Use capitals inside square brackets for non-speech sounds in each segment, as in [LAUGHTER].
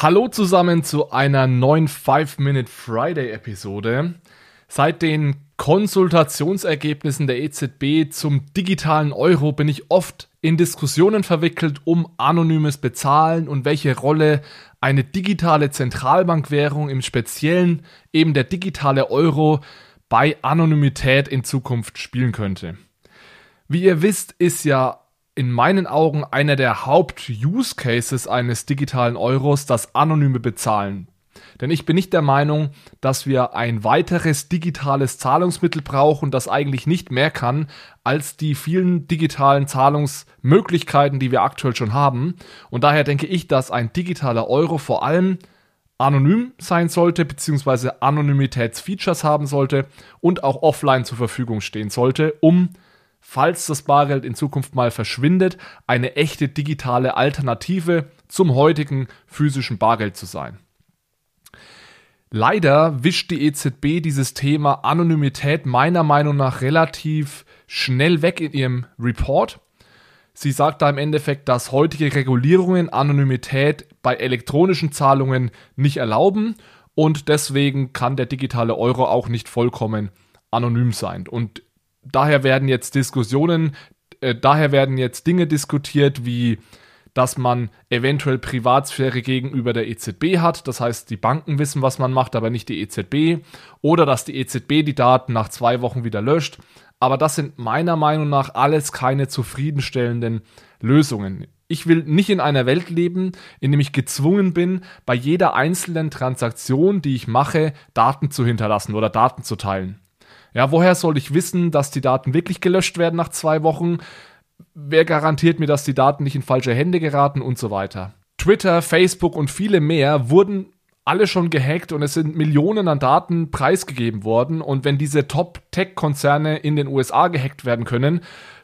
Hallo zusammen zu einer neuen 5-Minute Friday-Episode. Seit den Konsultationsergebnissen der EZB zum digitalen Euro bin ich oft in Diskussionen verwickelt um anonymes Bezahlen und welche Rolle eine digitale Zentralbankwährung im Speziellen eben der digitale Euro bei Anonymität in Zukunft spielen könnte. Wie ihr wisst, ist ja in meinen Augen einer der Haupt-Use-Cases eines digitalen Euros das anonyme Bezahlen. Denn ich bin nicht der Meinung, dass wir ein weiteres digitales Zahlungsmittel brauchen, das eigentlich nicht mehr kann als die vielen digitalen Zahlungsmöglichkeiten, die wir aktuell schon haben. Und daher denke ich, dass ein digitaler Euro vor allem anonym sein sollte, beziehungsweise Anonymitätsfeatures haben sollte und auch offline zur Verfügung stehen sollte, um falls das Bargeld in Zukunft mal verschwindet, eine echte digitale Alternative zum heutigen physischen Bargeld zu sein. Leider wischt die EZB dieses Thema Anonymität meiner Meinung nach relativ schnell weg in ihrem Report. Sie sagt da im Endeffekt, dass heutige Regulierungen Anonymität bei elektronischen Zahlungen nicht erlauben und deswegen kann der digitale Euro auch nicht vollkommen anonym sein. Und daher werden jetzt Diskussionen, äh, daher werden jetzt Dinge diskutiert wie dass man eventuell Privatsphäre gegenüber der EZB hat. Das heißt, die Banken wissen, was man macht, aber nicht die EZB. Oder dass die EZB die Daten nach zwei Wochen wieder löscht. Aber das sind meiner Meinung nach alles keine zufriedenstellenden Lösungen. Ich will nicht in einer Welt leben, in dem ich gezwungen bin, bei jeder einzelnen Transaktion, die ich mache, Daten zu hinterlassen oder Daten zu teilen. Ja, woher soll ich wissen, dass die Daten wirklich gelöscht werden nach zwei Wochen? Wer garantiert mir, dass die Daten nicht in falsche Hände geraten und so weiter? Twitter, Facebook und viele mehr wurden alle schon gehackt und es sind Millionen an Daten preisgegeben worden. Und wenn diese Top-Tech-Konzerne in den USA gehackt werden können,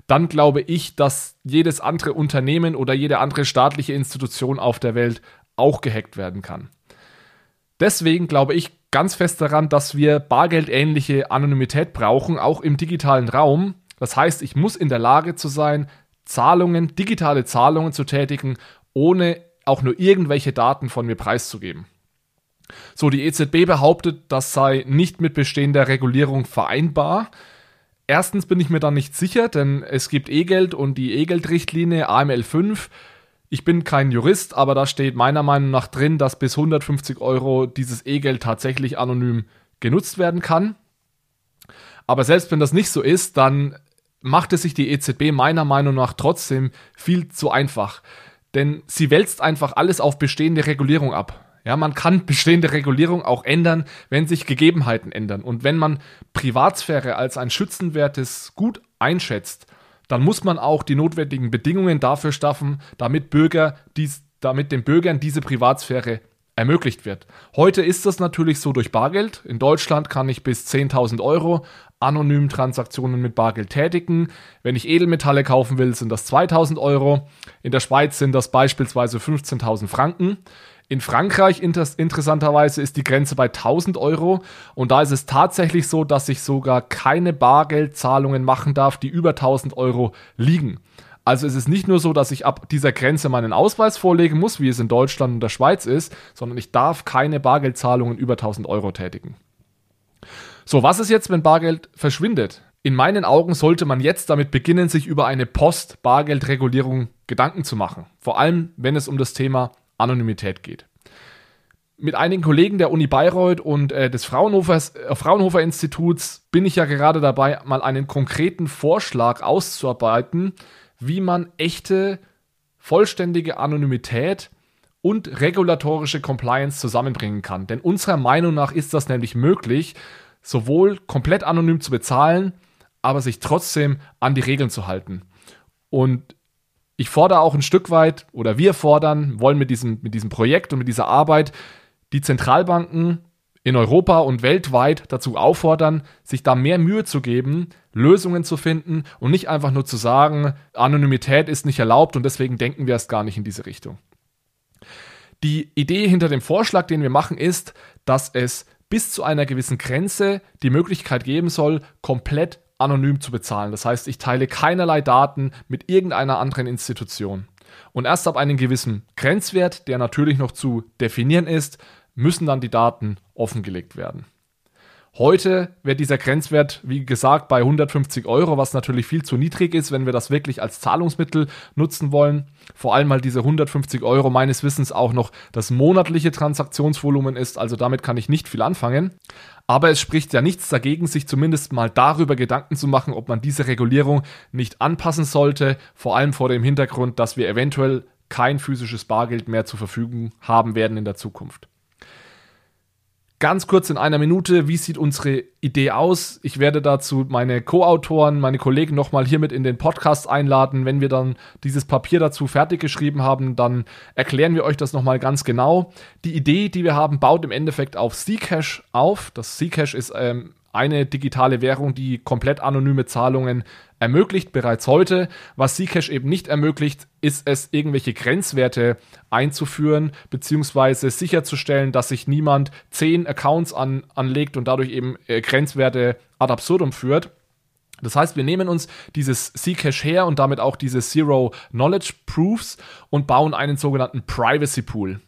dann glaube ich, dass jedes andere Unternehmen oder jede andere staatliche Institution auf der Welt auch gehackt werden kann. Deswegen glaube ich ganz fest daran, dass wir bargeldähnliche Anonymität brauchen, auch im digitalen Raum. Das heißt, ich muss in der Lage zu sein, Zahlungen, digitale Zahlungen zu tätigen, ohne auch nur irgendwelche Daten von mir preiszugeben. So, die EZB behauptet, das sei nicht mit bestehender Regulierung vereinbar. Erstens bin ich mir da nicht sicher, denn es gibt E-Geld und die E-Geld-Richtlinie AML 5 ich bin kein Jurist, aber da steht meiner Meinung nach drin, dass bis 150 Euro dieses E-Geld tatsächlich anonym genutzt werden kann. Aber selbst wenn das nicht so ist, dann macht es sich die EZB meiner Meinung nach trotzdem viel zu einfach. Denn sie wälzt einfach alles auf bestehende Regulierung ab. Ja, man kann [LAUGHS] bestehende Regulierung auch ändern, wenn sich Gegebenheiten ändern. Und wenn man Privatsphäre als ein schützenwertes Gut einschätzt, dann muss man auch die notwendigen Bedingungen dafür schaffen, damit Bürger dies, damit den Bürgern diese Privatsphäre ermöglicht wird. Heute ist das natürlich so durch Bargeld. In Deutschland kann ich bis 10.000 Euro anonym Transaktionen mit Bargeld tätigen. Wenn ich Edelmetalle kaufen will, sind das 2.000 Euro. In der Schweiz sind das beispielsweise 15.000 Franken. In Frankreich inter interessanterweise ist die Grenze bei 1000 Euro und da ist es tatsächlich so, dass ich sogar keine Bargeldzahlungen machen darf, die über 1000 Euro liegen. Also es ist nicht nur so, dass ich ab dieser Grenze meinen Ausweis vorlegen muss, wie es in Deutschland und der Schweiz ist, sondern ich darf keine Bargeldzahlungen über 1000 Euro tätigen. So, was ist jetzt, wenn Bargeld verschwindet? In meinen Augen sollte man jetzt damit beginnen, sich über eine Post-Bargeldregulierung Gedanken zu machen. Vor allem, wenn es um das Thema Anonymität geht. Mit einigen Kollegen der Uni Bayreuth und äh, des Fraunhofers, äh, Fraunhofer Instituts bin ich ja gerade dabei, mal einen konkreten Vorschlag auszuarbeiten, wie man echte, vollständige Anonymität und regulatorische Compliance zusammenbringen kann. Denn unserer Meinung nach ist das nämlich möglich, sowohl komplett anonym zu bezahlen, aber sich trotzdem an die Regeln zu halten. Und ich fordere auch ein Stück weit, oder wir fordern, wollen mit diesem, mit diesem Projekt und mit dieser Arbeit die Zentralbanken in Europa und weltweit dazu auffordern, sich da mehr Mühe zu geben, Lösungen zu finden und nicht einfach nur zu sagen, Anonymität ist nicht erlaubt und deswegen denken wir erst gar nicht in diese Richtung. Die Idee hinter dem Vorschlag, den wir machen, ist, dass es bis zu einer gewissen Grenze die Möglichkeit geben soll, komplett anonym zu bezahlen. Das heißt, ich teile keinerlei Daten mit irgendeiner anderen Institution. Und erst ab einem gewissen Grenzwert, der natürlich noch zu definieren ist, müssen dann die Daten offengelegt werden. Heute wird dieser Grenzwert, wie gesagt, bei 150 Euro, was natürlich viel zu niedrig ist, wenn wir das wirklich als Zahlungsmittel nutzen wollen. Vor allem, weil diese 150 Euro meines Wissens auch noch das monatliche Transaktionsvolumen ist, also damit kann ich nicht viel anfangen. Aber es spricht ja nichts dagegen, sich zumindest mal darüber Gedanken zu machen, ob man diese Regulierung nicht anpassen sollte, vor allem vor dem Hintergrund, dass wir eventuell kein physisches Bargeld mehr zur Verfügung haben werden in der Zukunft. Ganz kurz in einer Minute, wie sieht unsere Idee aus? Ich werde dazu meine Co-Autoren, meine Kollegen nochmal hier mit in den Podcast einladen. Wenn wir dann dieses Papier dazu fertig geschrieben haben, dann erklären wir euch das nochmal ganz genau. Die Idee, die wir haben, baut im Endeffekt auf Zcash auf. Das Zcash ist ähm, eine digitale Währung, die komplett anonyme Zahlungen ermöglicht bereits heute. Was Zcash eben nicht ermöglicht, ist es, irgendwelche Grenzwerte einzuführen, beziehungsweise sicherzustellen, dass sich niemand zehn Accounts an, anlegt und dadurch eben äh, Grenzwerte ad absurdum führt. Das heißt, wir nehmen uns dieses Zcash her und damit auch diese Zero Knowledge Proofs und bauen einen sogenannten Privacy Pool.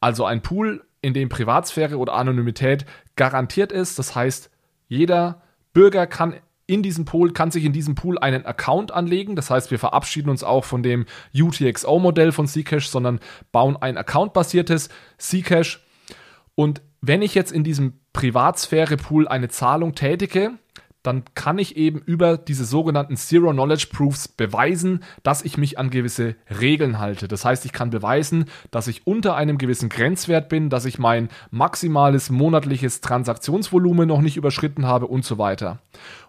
Also ein Pool, in dem Privatsphäre oder Anonymität garantiert ist. Das heißt, jeder Bürger kann in diesem Pool, kann sich in diesem Pool einen Account anlegen. Das heißt, wir verabschieden uns auch von dem UTXO-Modell von Zcash, sondern bauen ein Account-basiertes Zcash. Und wenn ich jetzt in diesem Privatsphäre-Pool eine Zahlung tätige, dann kann ich eben über diese sogenannten Zero Knowledge Proofs beweisen, dass ich mich an gewisse Regeln halte. Das heißt, ich kann beweisen, dass ich unter einem gewissen Grenzwert bin, dass ich mein maximales monatliches Transaktionsvolumen noch nicht überschritten habe und so weiter.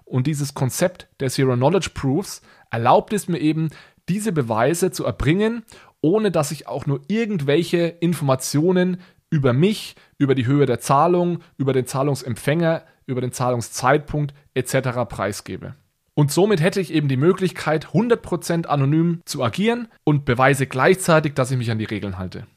Und dieses Konzept der Zero Knowledge Proofs erlaubt es mir eben, diese Beweise zu erbringen, ohne dass ich auch nur irgendwelche Informationen über mich, über die Höhe der Zahlung, über den Zahlungsempfänger über den Zahlungszeitpunkt etc. preisgebe. Und somit hätte ich eben die Möglichkeit, 100% anonym zu agieren und beweise gleichzeitig, dass ich mich an die Regeln halte.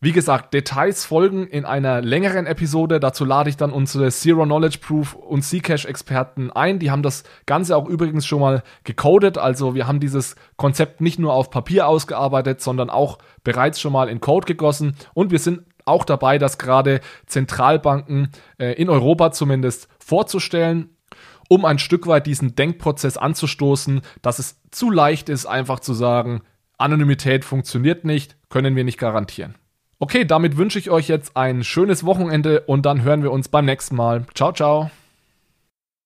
Wie gesagt, Details folgen in einer längeren Episode. Dazu lade ich dann unsere Zero Knowledge Proof und Zcash Experten ein. Die haben das Ganze auch übrigens schon mal gecodet. Also wir haben dieses Konzept nicht nur auf Papier ausgearbeitet, sondern auch bereits schon mal in Code gegossen. Und wir sind auch dabei, dass gerade Zentralbanken äh, in Europa zumindest vorzustellen, um ein Stück weit diesen Denkprozess anzustoßen, dass es zu leicht ist, einfach zu sagen, Anonymität funktioniert nicht, können wir nicht garantieren. Okay, damit wünsche ich euch jetzt ein schönes Wochenende und dann hören wir uns beim nächsten Mal. Ciao, ciao.